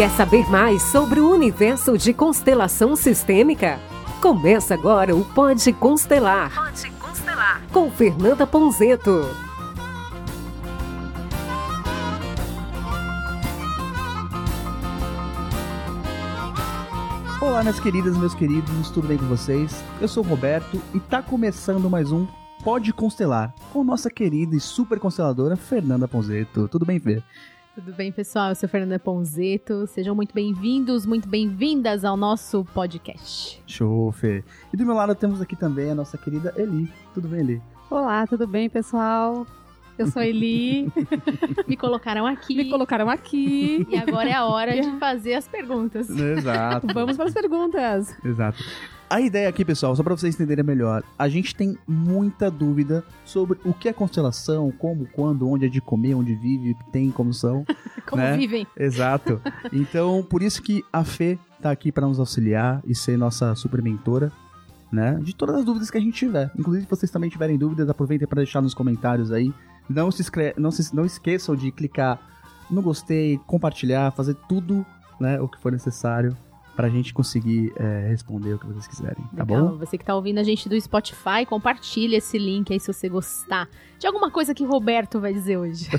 Quer saber mais sobre o universo de constelação sistêmica? Começa agora o Pode Constelar. Pode Constelar. Com Fernanda Ponzeto. Olá, minhas queridas, meus queridos, tudo bem com vocês? Eu sou o Roberto e tá começando mais um Pode Constelar com nossa querida e super consteladora Fernanda Ponzeto. Tudo bem, Fê? Tudo bem, pessoal? Eu sou Fernanda Ponzeto. Sejam muito bem-vindos, muito bem-vindas ao nosso podcast. Show, Fê. E do meu lado temos aqui também a nossa querida Eli. Tudo bem, Eli? Olá, tudo bem, pessoal? Eu sou Eli. Me colocaram aqui. Me colocaram aqui. E agora é a hora de fazer as perguntas. Exato. Vamos para as perguntas. Exato. A ideia aqui, pessoal, só para vocês entenderem melhor, a gente tem muita dúvida sobre o que é constelação, como, quando, onde é de comer, onde vive, tem, como são. Como né? vivem. Exato. Então, por isso que a Fê tá aqui para nos auxiliar e ser nossa super mentora, né? De todas as dúvidas que a gente tiver. Inclusive, se vocês também tiverem dúvidas, aproveitem para deixar nos comentários aí. Não se, inscre... não se não esqueçam de clicar no gostei, compartilhar, fazer tudo, né, o que for necessário pra gente conseguir é, responder o que vocês quiserem, tá Legal. bom? Você que tá ouvindo a gente do Spotify, compartilha esse link aí se você gostar de alguma coisa que o Roberto vai dizer hoje.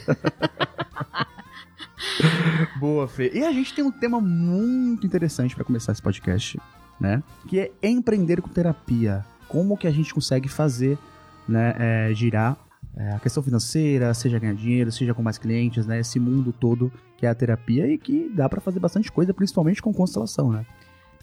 Boa, Fê. E a gente tem um tema muito interessante para começar esse podcast, né? Que é empreender com terapia. Como que a gente consegue fazer, né, é, girar é, a questão financeira, seja ganhar dinheiro, seja com mais clientes, né? Esse mundo todo que é a terapia e que dá para fazer bastante coisa, principalmente com constelação, né?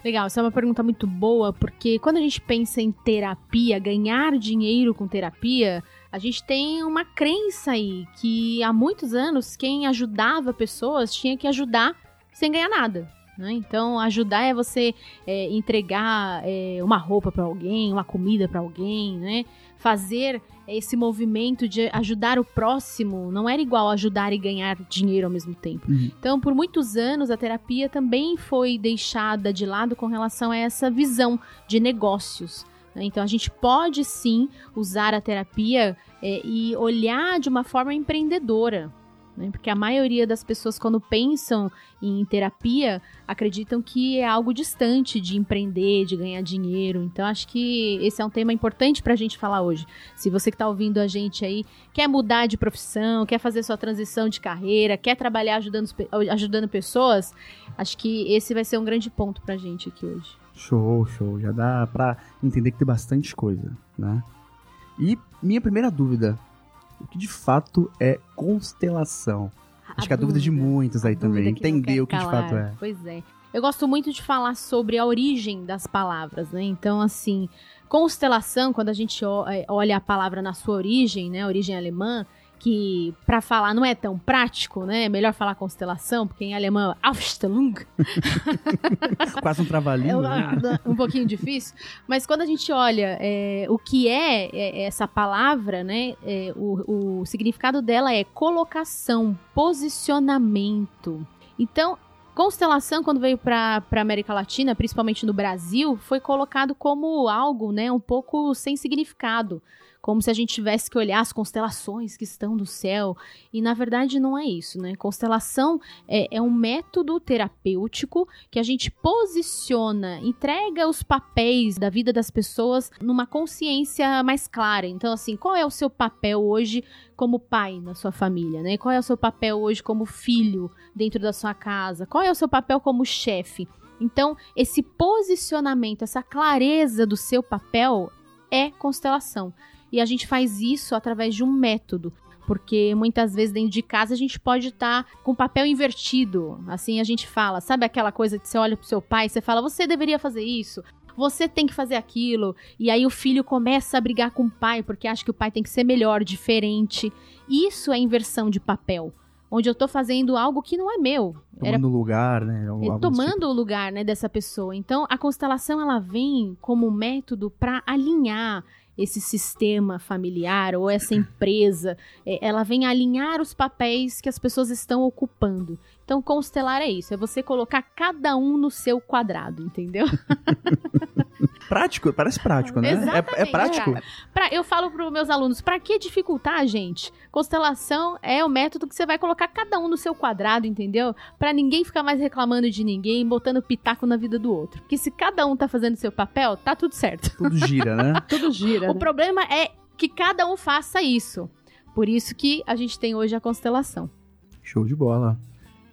Legal, essa é uma pergunta muito boa, porque quando a gente pensa em terapia, ganhar dinheiro com terapia, a gente tem uma crença aí que há muitos anos quem ajudava pessoas tinha que ajudar sem ganhar nada. Né? Então, ajudar é você é, entregar é, uma roupa para alguém, uma comida para alguém, né? Fazer esse movimento de ajudar o próximo não era igual ajudar e ganhar dinheiro ao mesmo tempo. Uhum. Então, por muitos anos, a terapia também foi deixada de lado com relação a essa visão de negócios. né? Então, a gente pode sim usar a terapia é, e olhar de uma forma empreendedora. Né? Porque a maioria das pessoas, quando pensam em terapia, acreditam que é algo distante de empreender, de ganhar dinheiro. Então, acho que esse é um tema importante para a gente falar hoje. Se você que está ouvindo a gente aí quer mudar de profissão, quer fazer sua transição de carreira, quer trabalhar ajudando, ajudando pessoas, acho que esse vai ser um grande ponto pra gente aqui hoje. Show, show. Já dá pra entender que tem bastante coisa, né? E minha primeira dúvida, o que de fato é constelação? Acho que é a dúvida de muitos aí A também, entender o que de calar. fato é. Pois é. Eu gosto muito de falar sobre a origem das palavras, né? Então, assim, constelação, quando a gente é, olha a palavra na sua origem, né? Origem alemã, que pra falar não é tão prático, né? É melhor falar constelação, porque em alemão é Aufstellung, Quase um trabalhinho, é né? um pouquinho difícil. Mas quando a gente olha é, o que é, é, essa palavra, né? é, o, o significado dela é colocação, posicionamento. Então, constelação, quando veio para a América Latina, principalmente no Brasil, foi colocado como algo, né? Um pouco sem significado. Como se a gente tivesse que olhar as constelações que estão no céu. E na verdade não é isso, né? Constelação é, é um método terapêutico que a gente posiciona, entrega os papéis da vida das pessoas numa consciência mais clara. Então, assim, qual é o seu papel hoje como pai na sua família, né? Qual é o seu papel hoje como filho dentro da sua casa? Qual é o seu papel como chefe? Então, esse posicionamento, essa clareza do seu papel é constelação. E a gente faz isso através de um método. Porque muitas vezes dentro de casa a gente pode estar com o papel invertido. Assim a gente fala, sabe aquela coisa que você olha pro seu pai e você fala, você deveria fazer isso, você tem que fazer aquilo. E aí o filho começa a brigar com o pai porque acha que o pai tem que ser melhor, diferente. Isso é inversão de papel. Onde eu tô fazendo algo que não é meu. Era Tomando lugar, né? É, tomando tipo. o lugar né, dessa pessoa. Então, a constelação ela vem como um método para alinhar esse sistema familiar ou essa empresa. É, ela vem alinhar os papéis que as pessoas estão ocupando. Então, constelar é isso, é você colocar cada um no seu quadrado, entendeu? Prático, parece prático, né? É- Exatamente, É, prático. Pra, eu falo para meus alunos, pra que dificultar, gente? Constelação é o método que você vai colocar cada um no seu quadrado, entendeu? Pra ninguém ficar mais reclamando de ninguém, botando pitaco na vida do outro. Porque se cada um tá fazendo seu papel, tá tudo certo. Tudo gira, né? Tudo gira. O né? problema é que cada um faça isso. Por isso que a gente tem hoje a constelação. Show de bola.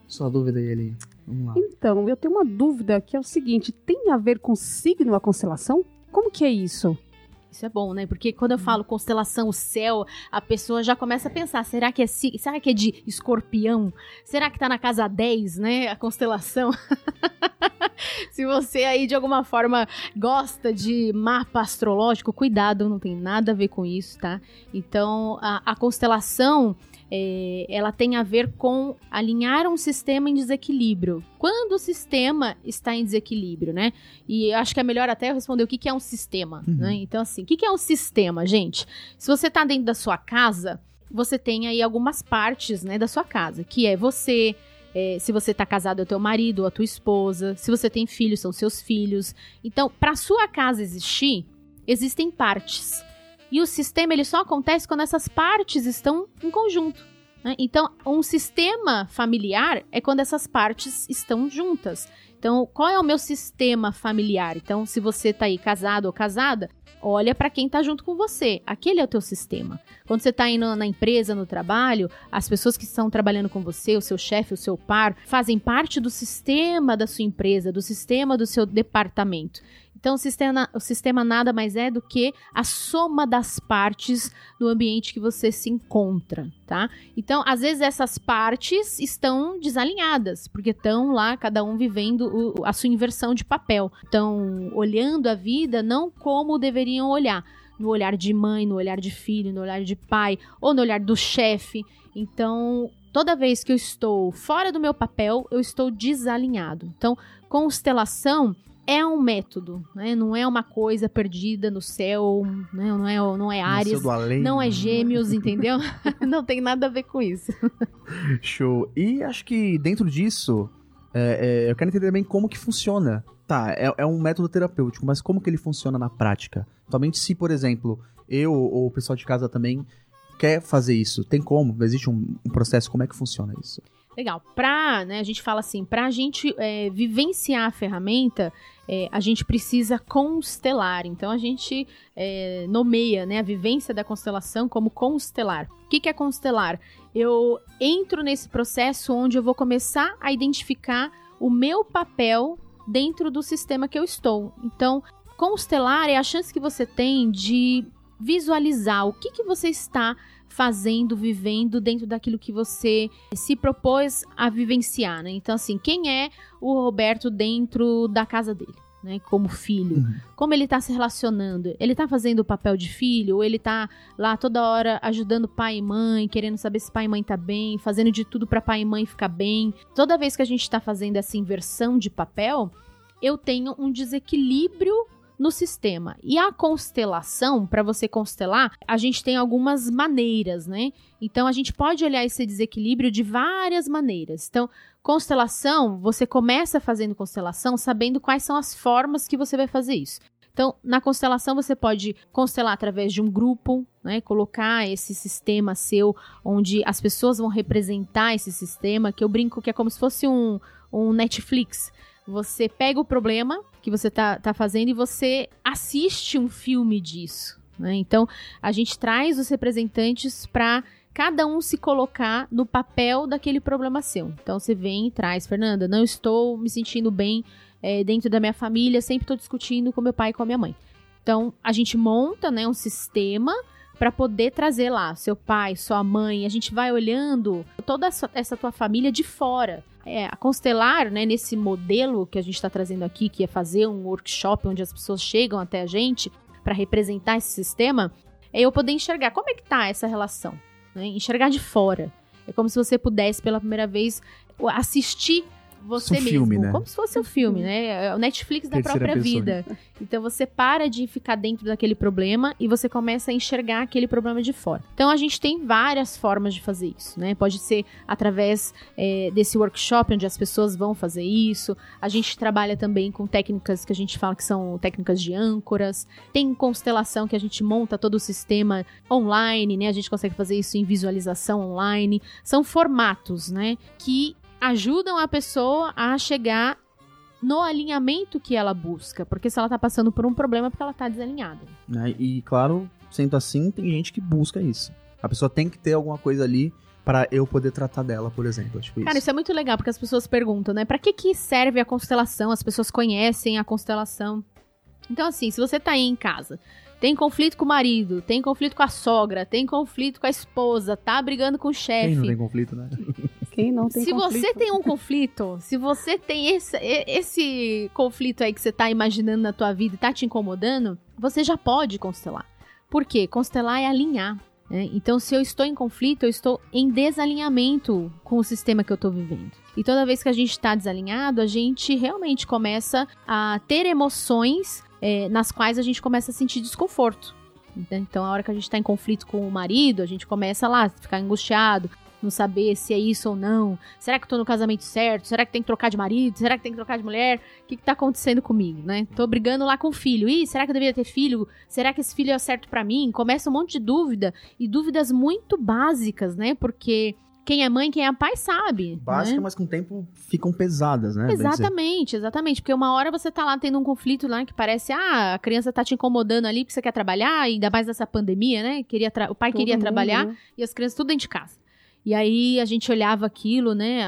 Sua dúvida aí, Eli. Vamos lá. Então, eu tenho uma dúvida que é o seguinte: tem a ver com signo a constelação? Como que é isso? Isso é bom, né? Porque quando eu falo constelação, o céu, a pessoa já começa a pensar, será que é si- será que é de escorpião? Será que tá na casa 10, né? A constelação. Se você aí de alguma forma gosta de mapa astrológico, cuidado, não tem nada a ver com isso, tá? Então, a, a constelação é, ela tem a ver com alinhar um sistema em desequilíbrio. Quando o sistema está em desequilíbrio, né? E eu acho que é melhor até eu responder o que, que é um sistema, Uhum. né? Então, assim, o que, que é um sistema, gente? Se você está dentro da sua casa, você tem aí algumas partes, né, da sua casa, que é você, é, se você está casado, é o teu marido ou a tua esposa, se você tem filhos, são seus filhos. Então, para sua casa existir, existem partes. E o sistema ele só acontece quando essas partes estão em conjunto. né? Então, um sistema familiar é quando essas partes estão juntas. Então, qual é o meu sistema familiar? Então, se você tá aí casado ou casada, olha para quem tá junto com você. Aquele é o teu sistema. Quando você tá indo na empresa, no trabalho, as pessoas que estão trabalhando com você, o seu chefe, o seu par, fazem parte do sistema da sua empresa, do sistema do seu departamento. Então, o sistema, o sistema nada mais é do que a soma das partes do ambiente que você se encontra, tá? Então, às vezes essas partes estão desalinhadas, porque estão lá, cada um vivendo o- a sua inversão de papel. Estão olhando a vida não como deveriam olhar. No olhar de mãe, no olhar de filho, no olhar de pai, ou no olhar do chefe. Então, toda vez que eu estou fora do meu papel, eu estou desalinhado. Então, constelação é um método, né? Não é uma coisa perdida no céu, né? não é, não é Ares, não é gêmeos, entendeu? não tem nada a ver com isso. Show. E acho que dentro disso, é, é, eu quero entender bem como que funciona. Tá, é, é um método terapêutico, mas como que ele funciona na prática? Somente se, por exemplo, eu ou o pessoal de casa também quer fazer isso. Tem como? Existe um, um processo? Como é que funciona isso? Legal. Pra, né, a gente fala assim, pra gente é, vivenciar a ferramenta, é, a gente precisa constelar. Então a gente é, nomeia né, a vivência da constelação como constelar. O que, que é constelar? Eu entro nesse processo onde eu vou começar a identificar o meu papel dentro do sistema que eu estou. Então, constelar é a chance que você tem de visualizar o que, que você está fazendo, vivendo dentro daquilo que você se propôs a vivenciar, né? Então, assim, quem é o Roberto dentro da casa dele? Né, como filho, Uhum. como ele tá se relacionando? Ele tá fazendo o papel de filho ou ele tá lá toda hora ajudando pai e mãe, querendo saber se pai e mãe tá bem, fazendo de tudo para pai e mãe ficar bem? Toda vez que a gente tá fazendo essa inversão de papel, eu tenho um desequilíbrio no sistema. E a constelação, para você constelar, a gente tem algumas maneiras, né? Então a gente pode olhar esse desequilíbrio de várias maneiras. Então, constelação, você começa fazendo constelação sabendo quais são as formas que você vai fazer isso. Então, na constelação você pode constelar através de um grupo, né? Colocar esse sistema seu onde as pessoas vão representar esse sistema, que eu brinco que é como se fosse um, um Netflix. Você pega o problema que você tá, tá fazendo e você assiste um filme disso. Né? Então, a gente traz os representantes para cada um se colocar no papel daquele problema seu. Então, você vem e traz, Fernanda, não estou me sentindo bem é, dentro da minha família, sempre estou discutindo com meu pai e com a minha mãe. Então, a gente monta né, um sistema para poder trazer lá seu pai, sua mãe. A gente vai olhando toda essa, tua família de fora. É, a Constelar, né, nesse modelo que a gente está trazendo aqui, que é fazer um workshop onde as pessoas chegam até a gente para representar esse sistema, é eu poder enxergar como é que tá essa relação, né? enxergar de fora. É como se você pudesse pela primeira vez assistir você Um mesmo, filme, né? como se fosse um filme, né? É o Netflix da Terceira própria pessoa. vida. Então você para de ficar dentro daquele problema e você começa a enxergar aquele problema de fora. Então a gente tem várias formas de fazer isso, né? Pode ser através é, desse workshop onde as pessoas vão fazer isso. A gente trabalha também com técnicas que a gente fala que são técnicas de âncoras. Tem constelação que a gente monta todo o sistema online, né? A gente consegue fazer isso em visualização online. São formatos, né? Que ajudam a pessoa a chegar no alinhamento que ela busca. Porque se ela tá passando por um problema, é porque ela tá desalinhada. Né? E, claro, sendo assim, tem gente que busca isso. A pessoa tem que ter alguma coisa ali para eu poder tratar dela, por exemplo. Tipo Cara, isso. isso é muito legal, porque as pessoas perguntam, né? Pra que que serve a constelação? As pessoas conhecem a constelação. Então, assim, se você tá aí em casa, tem conflito com o marido, tem conflito com a sogra, tem conflito com a esposa, tá brigando com o Quem não chefe. tem conflito, né? Quem não tem Se você conflito? tem um conflito, se você tem esse, esse conflito aí que você tá imaginando na tua vida e tá te incomodando, você já pode constelar. Por quê? Constelar é alinhar. né? Então, se eu estou em conflito, eu estou em desalinhamento com o sistema que eu estou vivendo. E toda vez que a gente está desalinhado, a gente realmente começa a ter emoções é, nas quais a gente começa a sentir desconforto. Então, a hora que a gente está em conflito com o marido, a gente começa lá a ficar angustiado, não saber se é isso ou não. Será que eu tô no casamento certo? Será que tem que trocar de marido? Será que tem que trocar de mulher? O que, que tá acontecendo comigo, né? Tô brigando lá com o filho. Ih, será que eu deveria ter filho? Será que esse filho é certo pra mim? Começa um monte de dúvida. E dúvidas muito básicas, né? Porque quem é mãe, quem é pai sabe. Básica, né? mas com o tempo ficam pesadas, né? Exatamente, exatamente. Porque uma hora você tá lá tendo um conflito lá que parece, ah, a criança tá te incomodando ali porque você quer trabalhar, ainda mais nessa pandemia, né? Queria tra- o pai Todo queria mundo, trabalhar né? e as crianças tudo dentro de casa. E aí a gente olhava aquilo, né,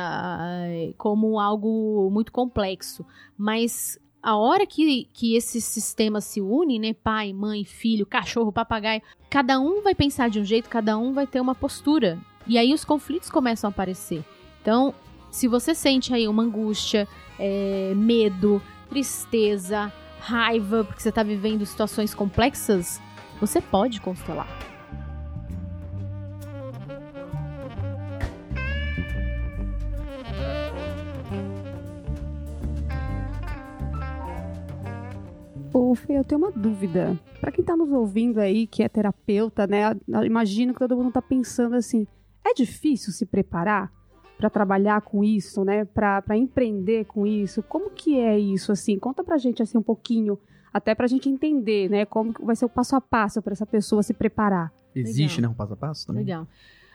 como algo muito complexo. Mas a hora que, que esses sistemas se unem, né, pai, mãe, filho, cachorro, papagaio, cada um vai pensar de um jeito, cada um vai ter uma postura. E aí os conflitos começam a aparecer. Então, se você sente aí uma angústia, é, medo, tristeza, raiva, porque você está vivendo situações complexas, você pode constelar. Ô, Fê, eu tenho uma dúvida. Pra quem tá nos ouvindo aí, que é terapeuta, né? eu Imagino que todo mundo tá pensando assim: é difícil se preparar pra trabalhar com isso, né? Pra pra empreender com isso? Como que é isso, assim? Conta pra gente, assim, um pouquinho, até pra gente entender, né? Como que vai ser o passo a passo pra essa pessoa se preparar. Existe, Legal. né? Um passo a passo também. Legal.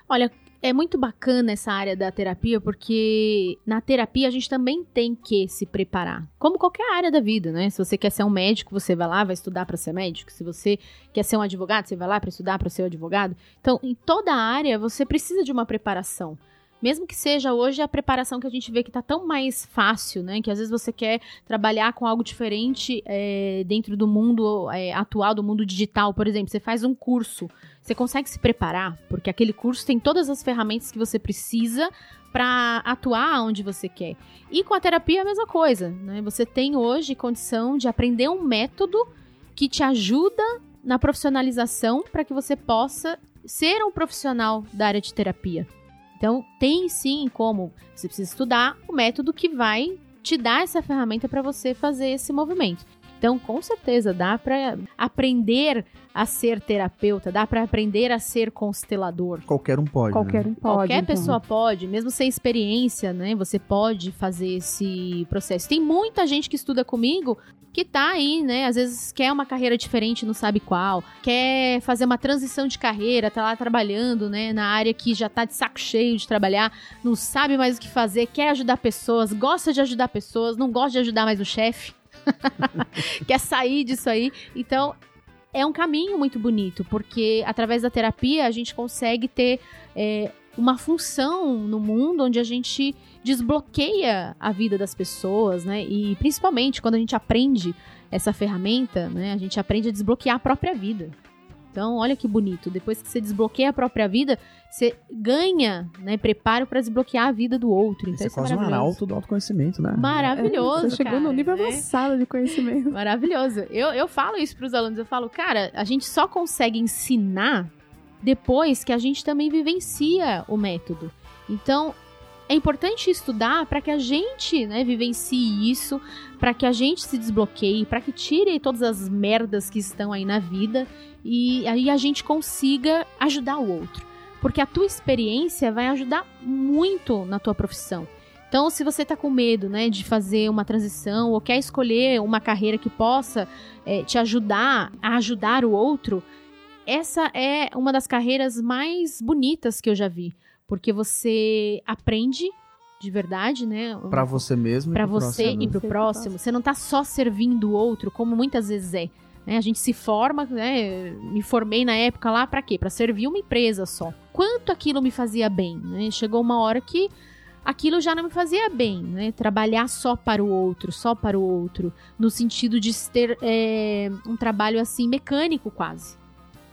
Olha, é muito bacana essa área da terapia, porque na terapia a gente também tem que se preparar. Como qualquer área da vida, né? Se você quer ser um médico, você vai lá, vai estudar para ser médico. Se você quer ser um advogado, você vai lá para estudar para ser advogado. Então, em toda área, você precisa de uma preparação. Mesmo que seja hoje a preparação que a gente vê que tá tão mais fácil, né? Que às vezes você quer trabalhar com algo diferente é, dentro do mundo é, atual, do mundo digital, por exemplo. Você faz um curso, você consegue se preparar, porque aquele curso tem todas as ferramentas que você precisa para atuar onde você quer. E com a terapia é a mesma coisa, né? Você tem hoje condição de aprender um método que te ajuda na profissionalização para que você possa ser um profissional da área de terapia. Então, tem sim como você precisa estudar o método que vai te dar essa ferramenta para você fazer esse movimento. Então, com certeza, dá para aprender a ser terapeuta, dá para aprender a ser constelador. Qualquer um pode. Qualquer né? um pode. Qualquer então. pessoa pode, mesmo sem experiência, né? Você pode fazer esse processo. Tem muita gente que estuda comigo que tá aí, né? Às vezes quer uma carreira diferente, não sabe qual, quer fazer uma transição de carreira, tá lá trabalhando, né, na área que já tá de saco cheio de trabalhar, não sabe mais o que fazer, quer ajudar pessoas, gosta de ajudar pessoas, não gosta de ajudar mais o chefe. quer sair disso aí. Então, é um caminho muito bonito, porque através da terapia a gente consegue ter é, uma função no mundo onde a gente desbloqueia a vida das pessoas, né? E principalmente quando a gente aprende essa ferramenta, né? A gente aprende a desbloquear a própria vida. Então, olha que bonito. Depois que você desbloqueia a própria vida, você ganha, né? Preparo para desbloquear a vida do outro. Então, Isso é isso é quase um arauto do autoconhecimento, né? Maravilhoso, Você chegou cara, no nível né? avançado de conhecimento. Maravilhoso. Eu, eu falo isso pros alunos, eu falo, cara, a gente só consegue ensinar depois que a gente também vivencia o método. Então, é importante estudar para que a gente, né, vivencie isso, para que a gente se desbloqueie, para que tire todas as merdas que estão aí na vida e aí a gente consiga ajudar o outro. Porque a tua experiência vai ajudar muito na tua profissão. Então, se você tá com medo, né, de fazer uma transição ou quer escolher uma carreira que possa é, te ajudar a ajudar o outro, essa é uma das carreiras mais bonitas que eu já vi, porque você aprende de verdade, né? Para você mesmo, para você próximo. e pro próximo. Você não tá só servindo o outro, como muitas vezes é. Né? A gente se forma, né? Me formei na época lá para quê? Para servir uma empresa só. Quanto aquilo me fazia bem, né? Chegou uma hora que aquilo já não me fazia bem, né? Trabalhar só para o outro, só para o outro, no sentido de ter é, um trabalho assim mecânico quase,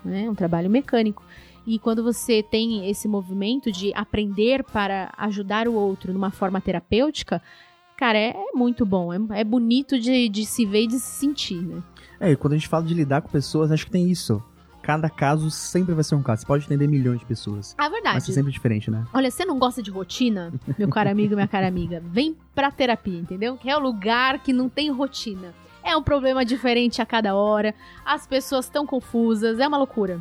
né? Um trabalho mecânico. E quando você tem esse movimento de aprender para ajudar o outro numa forma terapêutica, cara, é, é muito bom. É, é bonito de, de, se ver e de se sentir, né? É, e quando a gente fala de lidar com pessoas, acho que tem isso. Cada caso sempre vai ser um caso. Você pode atender milhões de pessoas. É verdade. Mas é sempre diferente, né? Olha, você não gosta de rotina, meu caro amigo, minha cara amiga? Vem pra terapia, entendeu? Que é o lugar que não tem rotina. É um problema diferente a cada hora. As pessoas estão confusas. É uma loucura.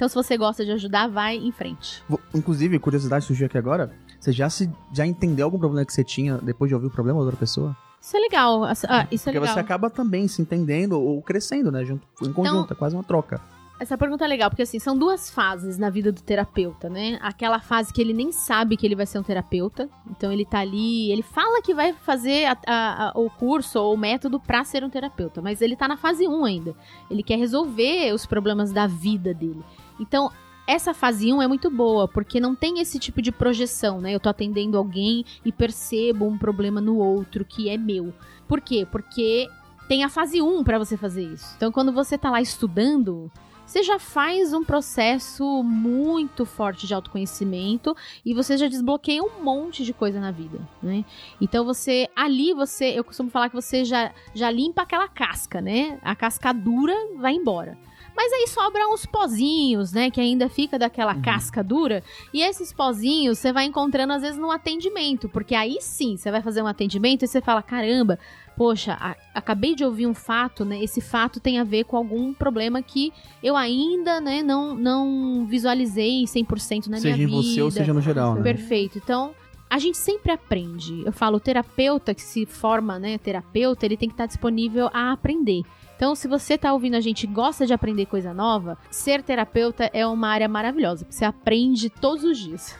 Então, se você gosta de ajudar, vai em frente. Inclusive, curiosidade surgiu aqui agora. Você já se já entendeu algum problema que você tinha depois de ouvir o problema da outra pessoa? Isso é legal. Ah, isso é Porque legal. você acaba também se entendendo ou crescendo, né? Junto, em conjunto, então, é quase uma troca. Essa pergunta é legal, porque assim, são duas fases na vida do terapeuta, né? Aquela fase que ele nem sabe que ele vai ser um terapeuta. Então ele tá ali, ele fala que vai fazer a, a, a, o curso ou o método para ser um terapeuta, mas ele tá na fase 1 ainda. Ele quer resolver os problemas da vida dele. Então, essa fase 1 é muito boa, porque não tem esse tipo de projeção, né? Eu tô atendendo alguém e percebo um problema no outro que é meu. Por quê? Porque tem a fase 1 para você fazer isso. Então, quando você tá lá estudando, você já faz um processo muito forte de autoconhecimento e você já desbloqueia um monte de coisa na vida, né? Então você ali você, eu costumo falar que você já já limpa aquela casca, né? A casca dura vai embora. Mas aí sobram uns pozinhos, né? Que ainda fica daquela uhum. casca dura. E esses pozinhos você vai encontrando às vezes no atendimento. Porque aí sim, você vai fazer um atendimento e você fala: caramba, poxa, a, acabei de ouvir um fato, né? Esse fato tem a ver com algum problema que eu ainda, né, não, não visualizei 100% na seja minha vida. Seja em você ou seja no geral, né? Perfeito. Então, a gente sempre aprende. Eu falo, o terapeuta que se forma, né, terapeuta, ele tem que estar disponível a aprender. Então, se você está ouvindo a gente gosta de aprender coisa nova, ser terapeuta é uma área maravilhosa, porque você aprende todos os dias.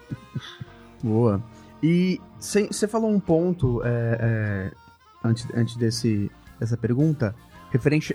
Boa. E você falou um ponto é, é, antes, antes desse, dessa pergunta, referente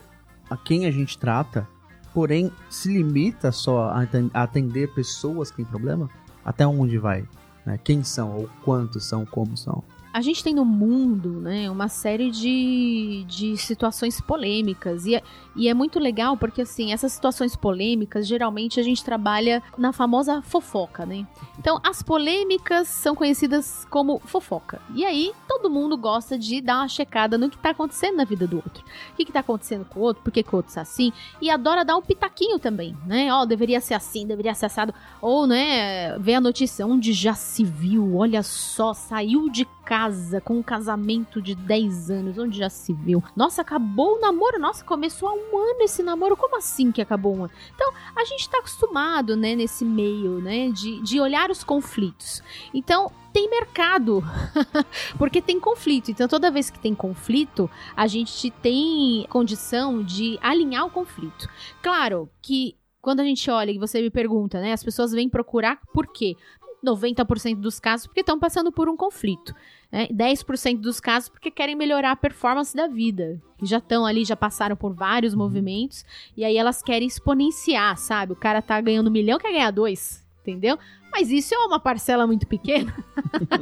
a quem a gente trata, porém se limita só a atender pessoas que têm problema? Até onde vai? Né? Quem são, ou quantos são, como são? A gente tem no mundo, né, uma série de, de situações polêmicas. E é, e é muito legal porque, assim, essas situações polêmicas, geralmente a gente trabalha na famosa fofoca, né? Então, as polêmicas são conhecidas como fofoca. E aí, todo mundo gosta de dar uma checada no que tá acontecendo na vida do outro. O que, que tá acontecendo com o outro, por que, que o outro tá assim. E adora dar um pitaquinho também, né? Ó, oh, deveria ser assim, deveria ser assado. Ou, né, ver a notícia onde já se viu, olha só, saiu de casa com um casamento de 10 anos, onde já se viu. Nossa, acabou o namoro, nossa, começou há um ano esse namoro, como assim que acabou um ano? Então, a gente tá acostumado, né, nesse meio, né, de, de olhar os conflitos. Então, tem mercado, porque tem conflito. Então, toda vez que tem conflito, a gente tem condição de alinhar o conflito. Claro que quando a gente olha e você me pergunta, né, as pessoas vêm procurar por quê? 90% dos casos porque estão passando por um conflito. Né? 10% dos casos porque querem melhorar a performance da vida. Que já estão ali, já passaram por vários uhum. movimentos. E aí elas querem exponenciar, sabe? O cara tá ganhando um milhão, quer ganhar dois. Entendeu? Mas isso é uma parcela muito pequena.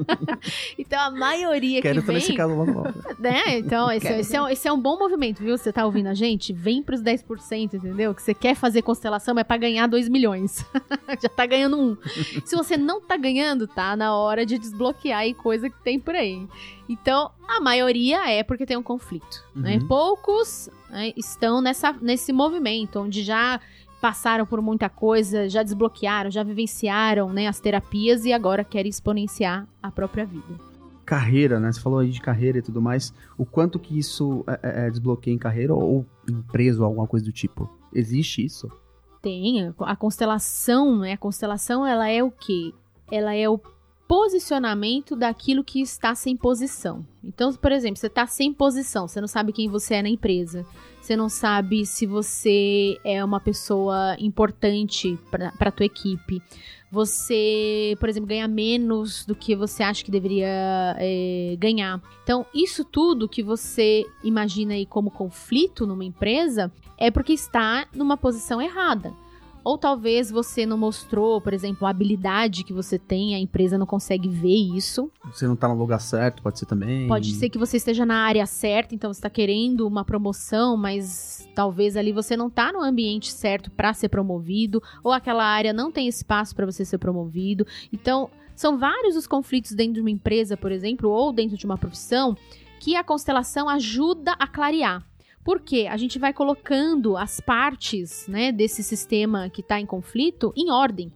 então a maioria Quero que vem... esse caso logo, logo. Né? Então esse, esse, é, esse é um bom movimento, viu? Você tá ouvindo a gente? Vem pros 10%, entendeu? Que você quer fazer constelação é para ganhar 2 milhões. Já tá ganhando um. Se você não tá ganhando, tá na hora de desbloquear aí coisa que tem por aí. Então, a maioria é porque tem um conflito. Né? Uhum. Né? Poucos né, estão nessa, nesse movimento, onde já passaram por muita coisa, já desbloquearam, já vivenciaram né, as terapias e agora querem exponenciar a própria vida. Carreira, né? Você falou aí de carreira e tudo mais. O quanto que isso é, é, é desbloqueia em carreira ou empresa ou alguma coisa do tipo? Existe isso? Tem. A constelação, né? A constelação, ela é o quê? Ela é o posicionamento daquilo que está sem posição. Então, por exemplo, você está sem posição, você não sabe quem você é na empresa, você não sabe se você é uma pessoa importante para a tua equipe, você, por exemplo, ganha menos do que você acha que deveria é, ganhar. Então, isso tudo que você imagina aí como conflito numa empresa é porque está numa posição errada. Ou talvez você não mostrou, por exemplo, a habilidade que você tem, a empresa não consegue ver isso. Você não tá no lugar certo, pode ser também. Pode ser que você esteja na área certa, então você tá querendo uma promoção, mas talvez ali você não tá no ambiente certo para ser promovido, ou aquela área não tem espaço para você ser promovido. Então, são vários os conflitos dentro de uma empresa, por exemplo, ou dentro de uma profissão, que a constelação ajuda a clarear. Porque a gente vai colocando as partes né, desse sistema que está em conflito em ordem.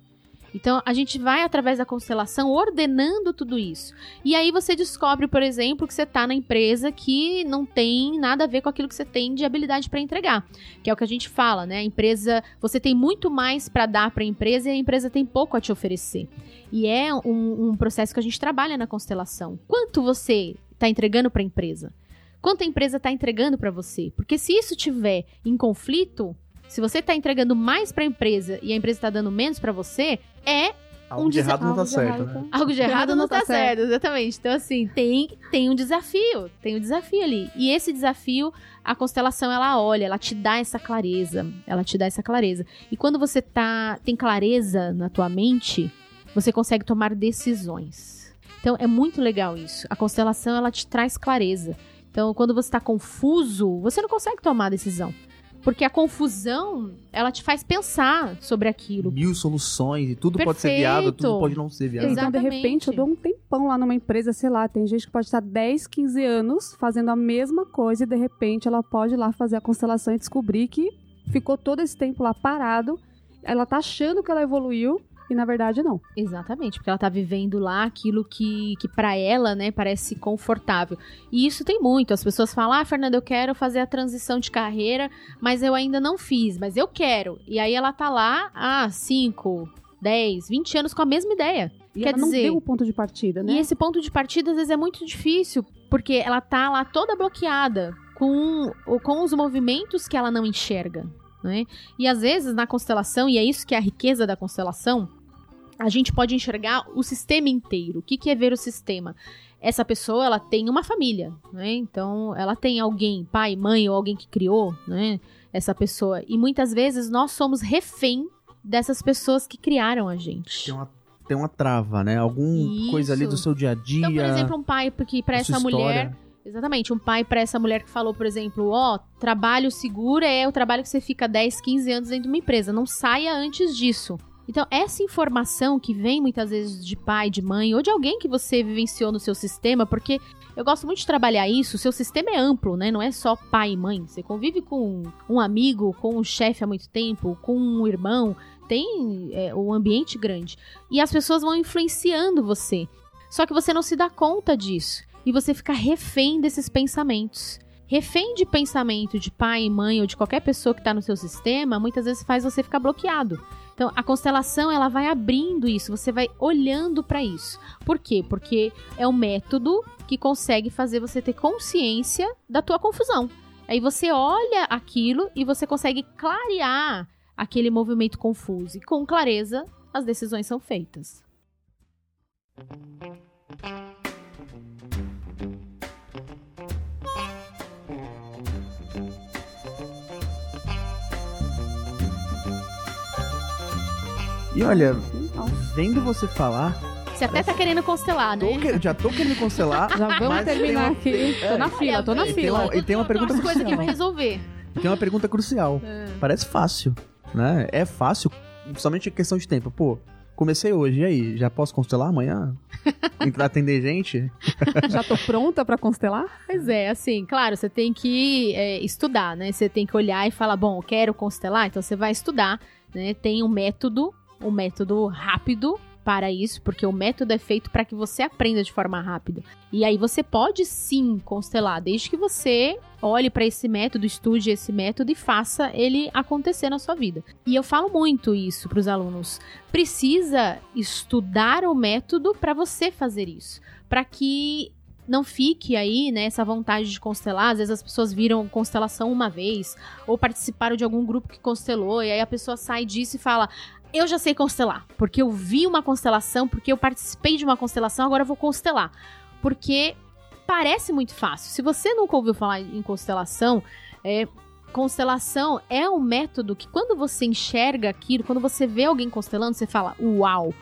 Então, a gente vai, através da constelação, ordenando tudo isso. E aí você descobre, por exemplo, que você está na empresa que não tem nada a ver com aquilo que você tem de habilidade para entregar. Que é o que a gente fala, né? A empresa, você tem muito mais para dar para a empresa e a empresa tem pouco a te oferecer. E é um, um processo que a gente trabalha na constelação. Quanto você está entregando para a empresa? Quanto a empresa está entregando para você. Porque se isso tiver em conflito, se você está entregando mais para a empresa e a empresa está dando menos para você, é Algo um de errado não tá certo, né? Algo de errado não, tá, tá certo. exatamente. Então, assim, tem, tem um desafio, tem um desafio ali. E esse desafio, a constelação, ela olha, ela te dá essa clareza, ela te dá essa clareza. E quando você tá, tem clareza na tua mente, você consegue tomar decisões. Então, é muito legal isso. A constelação, ela te traz clareza. Então, quando você está confuso, você não consegue tomar decisão. Porque a confusão, ela te faz pensar sobre aquilo. Mil soluções e tudo Perfeito. pode ser viável, tudo pode não ser viável. Então, de repente, eu dou um tempão lá numa empresa, sei lá, tem gente que pode estar 10, 15 anos fazendo a mesma coisa e de repente ela pode ir lá fazer a constelação e descobrir que ficou todo esse tempo lá parado. Ela tá achando que ela evoluiu, na verdade não. Exatamente, porque ela tá vivendo lá aquilo que, que para ela, né, parece confortável. E isso tem muito. As pessoas falam: "Ah, Fernanda, eu quero fazer a transição de carreira, mas eu ainda não fiz, mas eu quero". E aí ela tá lá há 5, 10, 20 anos com a mesma ideia. E Quer ela dizer, não deu o ponto de partida, né? E esse ponto de partida às vezes é muito difícil, porque ela tá lá toda bloqueada com, com os movimentos que ela não enxerga. Né? E às vezes na constelação, e é isso que é a riqueza da constelação, a gente pode enxergar o sistema inteiro. O que, que é ver o sistema? Essa pessoa, ela tem uma família, né? Então, ela tem alguém, pai, mãe ou alguém que criou, né? Essa pessoa. E muitas vezes nós somos refém dessas pessoas que criaram a gente. Tem uma, tem uma trava, né? Alguma coisa ali do seu dia a dia. Então, por exemplo, um pai porque para essa mulher Exatamente, um pai para essa mulher que falou, por exemplo, ó, oh, trabalho seguro é o trabalho que você fica 10, 15 anos dentro de uma empresa, não saia antes disso. Então, essa informação que vem muitas vezes de pai, de mãe ou de alguém que você vivenciou no seu sistema, porque eu gosto muito de trabalhar isso, seu sistema é amplo, né? Não é só pai e mãe. Você convive com um amigo, com um chefe há muito tempo, com um irmão, tem é, um ambiente grande. E as pessoas vão influenciando você. Só que você não se dá conta disso e você fica refém desses pensamentos. Refém de pensamento de pai, mãe ou de qualquer pessoa que está no seu sistema, muitas vezes faz você ficar bloqueado. Então, a constelação ela vai abrindo isso, você vai olhando para isso. Por quê? Porque é um método que consegue fazer você ter consciência da tua confusão. Aí você olha aquilo e você consegue clarear aquele movimento confuso e com clareza as decisões são feitas. E olha, vendo você falar. Você até tá querendo constelar, né? Que, já tô querendo constelar. já vamos terminar uma, aqui. É, tô na fila, tô na e fila. Tem uma, e tem uma pergunta crucial. coisa que vai resolver. Tem uma pergunta crucial. É. Parece fácil, né? É fácil, somente questão de tempo. Pô, comecei hoje, e aí? Já posso constelar amanhã? Entrar atender gente? Já tô pronta pra constelar? Pois é, assim, claro, você tem que é, estudar, né? Você tem que olhar e falar, bom, eu quero constelar, então você vai estudar, né? Tem um método, um método rápido para isso, porque o método é feito para que você aprenda de forma rápida. E aí você pode sim constelar, desde que você olhe para esse método, estude esse método e faça ele acontecer na sua vida. E eu falo muito isso para os alunos. Precisa estudar o método para você fazer isso, para que não fique aí, né, vontade de constelar. Às vezes as pessoas viram constelação uma vez, ou participaram de algum grupo que constelou, e aí a pessoa sai disso e fala: Eu já sei constelar, porque eu vi uma constelação, porque eu participei de uma constelação, agora eu vou constelar. Porque parece muito fácil. Se você nunca ouviu falar em constelação, é, constelação é um método que quando você enxerga aquilo, quando você vê alguém constelando, você fala: Uau!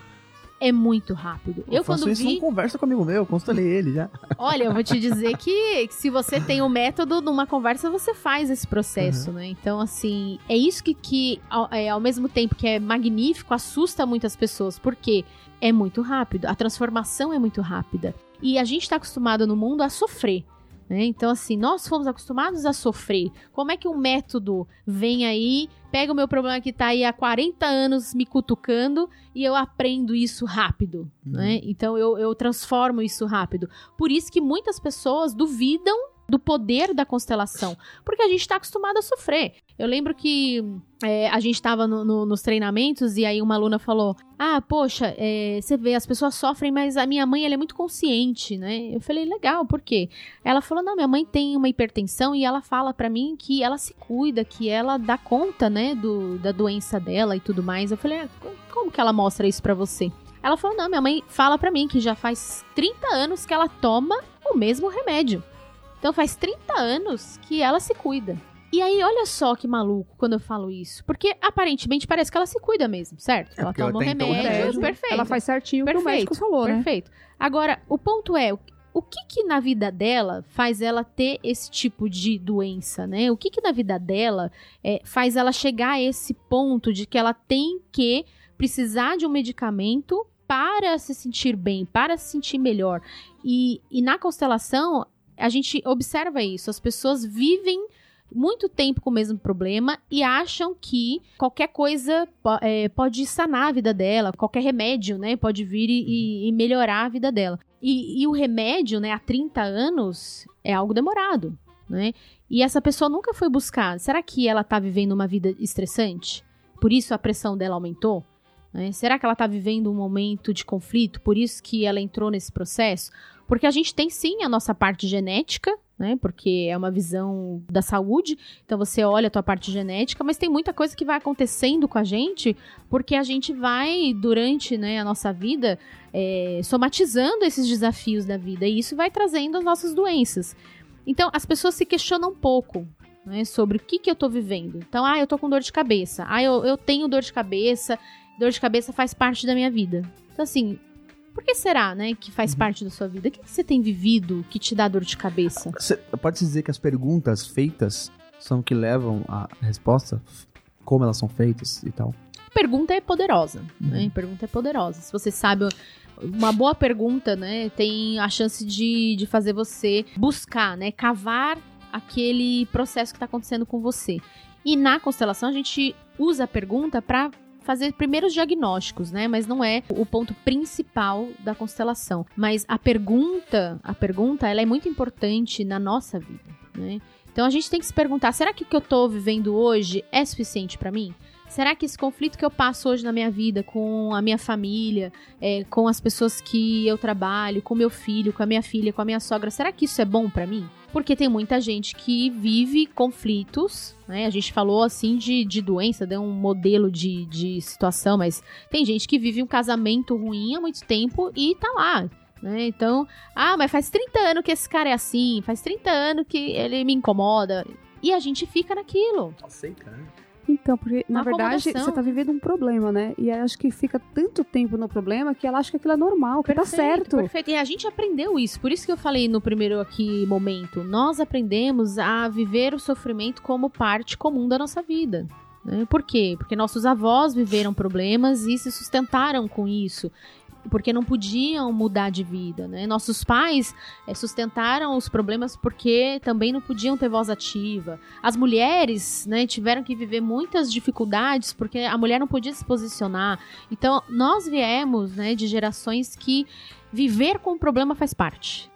É muito rápido. Eu, eu quando isso vi... conversa comigo meu, eu constelei ele já. Olha, eu vou te dizer que, que se você tem o um método numa conversa, você faz esse processo, uhum. né? Então, assim, é isso que, que ao, é, ao mesmo tempo que é magnífico, assusta muitas pessoas, porque é muito rápido, a transformação é muito rápida. E a gente está acostumado no mundo a sofrer. Né? Então, assim, nós fomos acostumados a sofrer. Como é que um método vem aí, pega o meu problema que está aí há 40 anos me cutucando e eu aprendo isso rápido? Uhum. Né? Então, eu, eu transformo isso rápido. Por isso que muitas pessoas duvidam do poder da constelação. Porque a gente está acostumado a sofrer. Eu lembro que é, a gente estava no, no, nos treinamentos e aí uma aluna falou: Ah, poxa, é, você vê, as pessoas sofrem, mas a minha mãe ela é muito consciente, né? Eu falei: Legal, por quê? Ela falou: Não, minha mãe tem uma hipertensão e ela fala para mim que ela se cuida, que ela dá conta, né, do, da doença dela e tudo mais. Eu falei: ah, Como que ela mostra isso para você? Ela falou: Não, minha mãe fala para mim que já faz 30 anos que ela toma o mesmo remédio. Então faz 30 anos que ela se cuida. E aí, olha só que maluco quando eu falo isso. Porque aparentemente parece que ela se cuida mesmo, certo? É ela toma um remédio, remédio, perfeito. Ela faz certinho perfeito, o que o médico falou, né? Perfeito. Agora, o ponto é, o que que na vida dela faz ela ter esse tipo de doença, né? O que que na vida dela é, faz ela chegar a esse ponto de que ela tem que precisar de um medicamento para se sentir bem, para se sentir melhor. E, e na constelação, a gente observa isso. As pessoas vivem muito tempo com o mesmo problema e acham que qualquer coisa é, pode sanar a vida dela, qualquer remédio, né, pode vir e, e melhorar a vida dela. E, e, o remédio, né, há 30 anos é algo demorado, né? E essa pessoa nunca foi buscar. Será que ela está vivendo uma vida estressante? Por isso a pressão dela aumentou? Né? Será que ela está vivendo um momento de conflito? Por isso que ela entrou nesse processo? Porque a gente tem sim a nossa parte genética, né? Porque é uma visão da saúde. Então você olha a tua parte genética, mas tem muita coisa que vai acontecendo com a gente, porque a gente vai, durante né, a nossa vida, é, somatizando esses desafios da vida. E isso vai trazendo as nossas doenças. Então as pessoas se questionam um pouco. Né, sobre o que, que eu tô vivendo. Então, ah, eu tô com dor de cabeça. Ah, eu, eu tenho dor de cabeça. Dor de cabeça faz parte da minha vida. Então, assim, por que será, né, que faz uhum. parte da sua vida? O que, que você tem vivido que te dá dor de cabeça? Pode-se dizer que as perguntas feitas são que levam à resposta? Como elas são feitas e tal? Pergunta é poderosa, uhum. né? Pergunta é poderosa. Se você sabe uma boa pergunta, né, tem a chance de, de fazer você buscar, né, cavar aquele processo que está acontecendo com você. E na constelação a gente usa a pergunta para fazer primeiros diagnósticos, né? Mas não é o ponto principal da constelação. Mas a pergunta, a pergunta, ela é muito importante na nossa vida, né? Então a gente tem que se perguntar: será que o que eu estou vivendo hoje é suficiente para mim? Será que esse conflito que eu passo hoje na minha vida com a minha família, é, com as pessoas que eu trabalho, com meu filho, com a minha filha, com a minha sogra, será que isso é bom para mim? Porque tem muita gente que vive conflitos, né? A gente falou assim de, de doença, deu um modelo de, de situação, mas tem gente que vive um casamento ruim há muito tempo e tá lá, né? Então, ah, mas faz 30 anos que esse cara é assim, faz 30 anos que ele me incomoda. E a gente fica naquilo. Aceita, né? Então, porque na verdade você tá vivendo um problema, né? E acho que fica tanto tempo no problema que ela acha que aquilo é normal, que tá perfeito, tá certo. Perfeito. E a gente aprendeu isso. Por isso que eu falei no primeiro aqui momento. Nós aprendemos a viver o sofrimento como parte comum da nossa vida. Né? Por quê? Porque nossos avós viveram problemas e se sustentaram com isso porque não podiam mudar de vida, né? Nossos pais é, sustentaram os problemas porque também não podiam ter voz ativa. As mulheres, né, tiveram que viver muitas dificuldades porque a mulher não podia se posicionar. Então, nós viemos, né, de gerações que viver com o problema faz parte.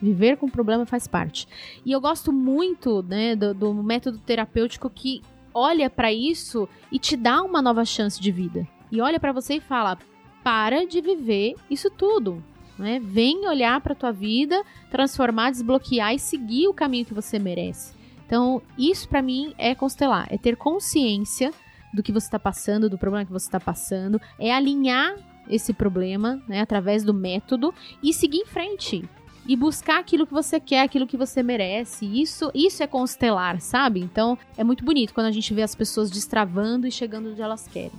Viver com o problema faz parte. E eu gosto muito, né, do, do método terapêutico que olha para isso e te dá uma nova chance de vida. E olha para você e fala: para de viver isso tudo. Né? Vem olhar para tua vida, transformar, desbloquear e seguir o caminho que você merece. Então, isso para mim é constelar, é ter consciência do que você está passando, do problema que você está passando, é alinhar esse problema, né, através do método e seguir em frente e buscar aquilo que você quer, aquilo que você merece. Isso, isso é constelar, sabe? Então, é muito bonito quando a gente vê as pessoas destravando e chegando onde elas querem.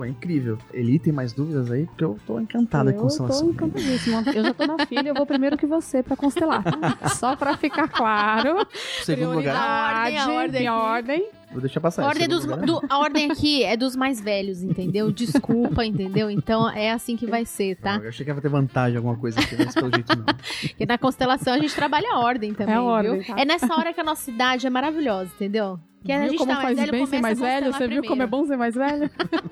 Pô, é incrível. Eli, tem mais dúvidas aí? Porque eu tô encantada eu com constelação. Eu tô encantadíssima. Eu já tô na fila, eu vou primeiro que você pra constelar. Só pra ficar claro. Segundo lugar. A ordem, a ordem. A ordem. Vou deixar passar. A ordem, dos, do, a ordem aqui é dos mais velhos, entendeu? Desculpa, entendeu? Então é assim que vai ser, tá? Eu achei que ia ter vantagem alguma coisa aqui, mas pelo jeito não. Porque na constelação a gente trabalha a ordem também, é a ordem, viu? Tá? É nessa hora que a nossa idade é maravilhosa, entendeu? Que a viu gente como tá mais faz velho, bem ser mais velho? Você viu como é bom ser mais velho?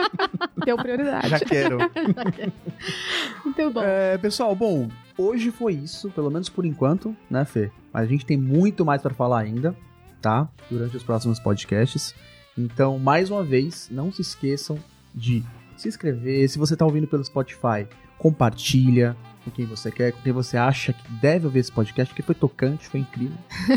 Deu prioridade. Já quero. Muito bom. É, pessoal, bom, hoje foi isso, pelo menos por enquanto, né, Fê? Mas a gente tem muito mais para falar ainda, tá? Durante os próximos podcasts. Então, mais uma vez, não se esqueçam de se inscrever. Se você tá ouvindo pelo Spotify, compartilha com quem você quer, com quem você acha que deve ouvir esse podcast, porque foi tocante, foi incrível.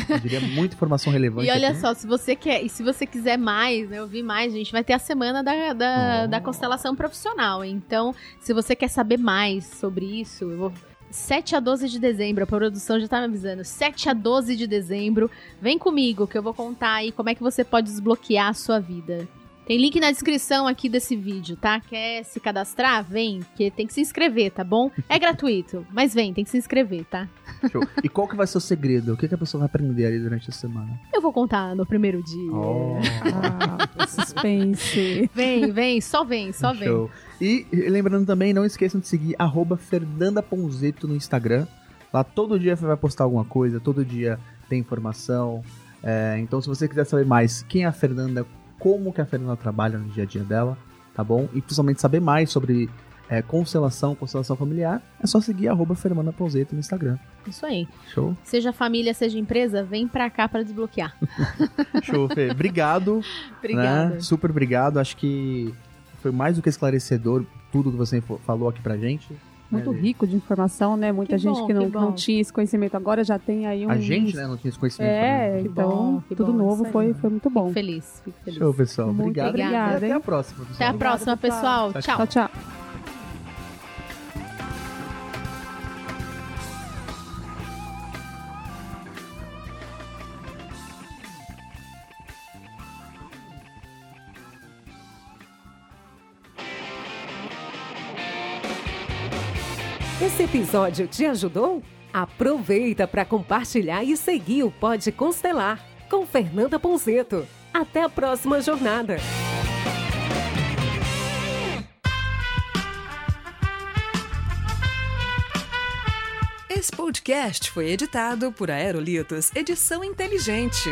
Eu diria muita informação relevante. E olha aqui. só, se você quer, e se você quiser mais, né, ouvir mais, a gente vai ter a semana da, da, Oh. da constelação profissional. Então, se você quer saber mais sobre isso, eu vou. 7 a 12 de dezembro, a produção já tá me avisando. 7 a 12 de dezembro, vem comigo que eu vou contar aí como é que você pode desbloquear a sua vida. Tem link na descrição aqui desse vídeo, tá? Quer se cadastrar? Vem, que tem que se inscrever, tá bom? É gratuito, mas vem, tem que se inscrever, tá? Show. E qual que vai ser o segredo? O que, que a pessoa vai aprender ali durante a semana? Eu vou contar no primeiro dia. Oh. Ah, suspense. Vem, vem, só vem, só vem. Show. E lembrando também, não esqueçam de seguir arroba Fernanda Ponzeto no Instagram. Lá todo dia você vai postar alguma coisa, todo dia tem informação. É, então se você quiser saber mais quem é a Fernanda, como que a Fernanda trabalha no dia a dia dela, tá bom? E principalmente saber mais sobre é, constelação, constelação familiar, é só seguir arroba Fernanda Ponzeto no Instagram. Isso aí. Show? Seja família, seja empresa, vem pra cá pra desbloquear. Show, Fê. Obrigado. Obrigada. né? Super obrigado. Acho que foi mais do que esclarecedor tudo que você falou aqui pra gente. Muito rico de informação, né? Muita Que gente bom, que, não, que não tinha esse conhecimento. Agora já tem aí um. A gente, né, não tinha esse conhecimento. É, Que então bom, que tudo bom, novo aí. foi, foi muito bom. Feliz, fico feliz. Show, pessoal. Muito Obrigado. obrigada, E até a próxima, Até a pessoal. próxima, pessoal. Tchau, Tchau. Tchau, episódio te ajudou? Aproveita para compartilhar e seguir o Pode Constelar com Fernanda Ponzeto. Até a próxima jornada. Esse podcast foi editado por Aerolitos Edição Inteligente.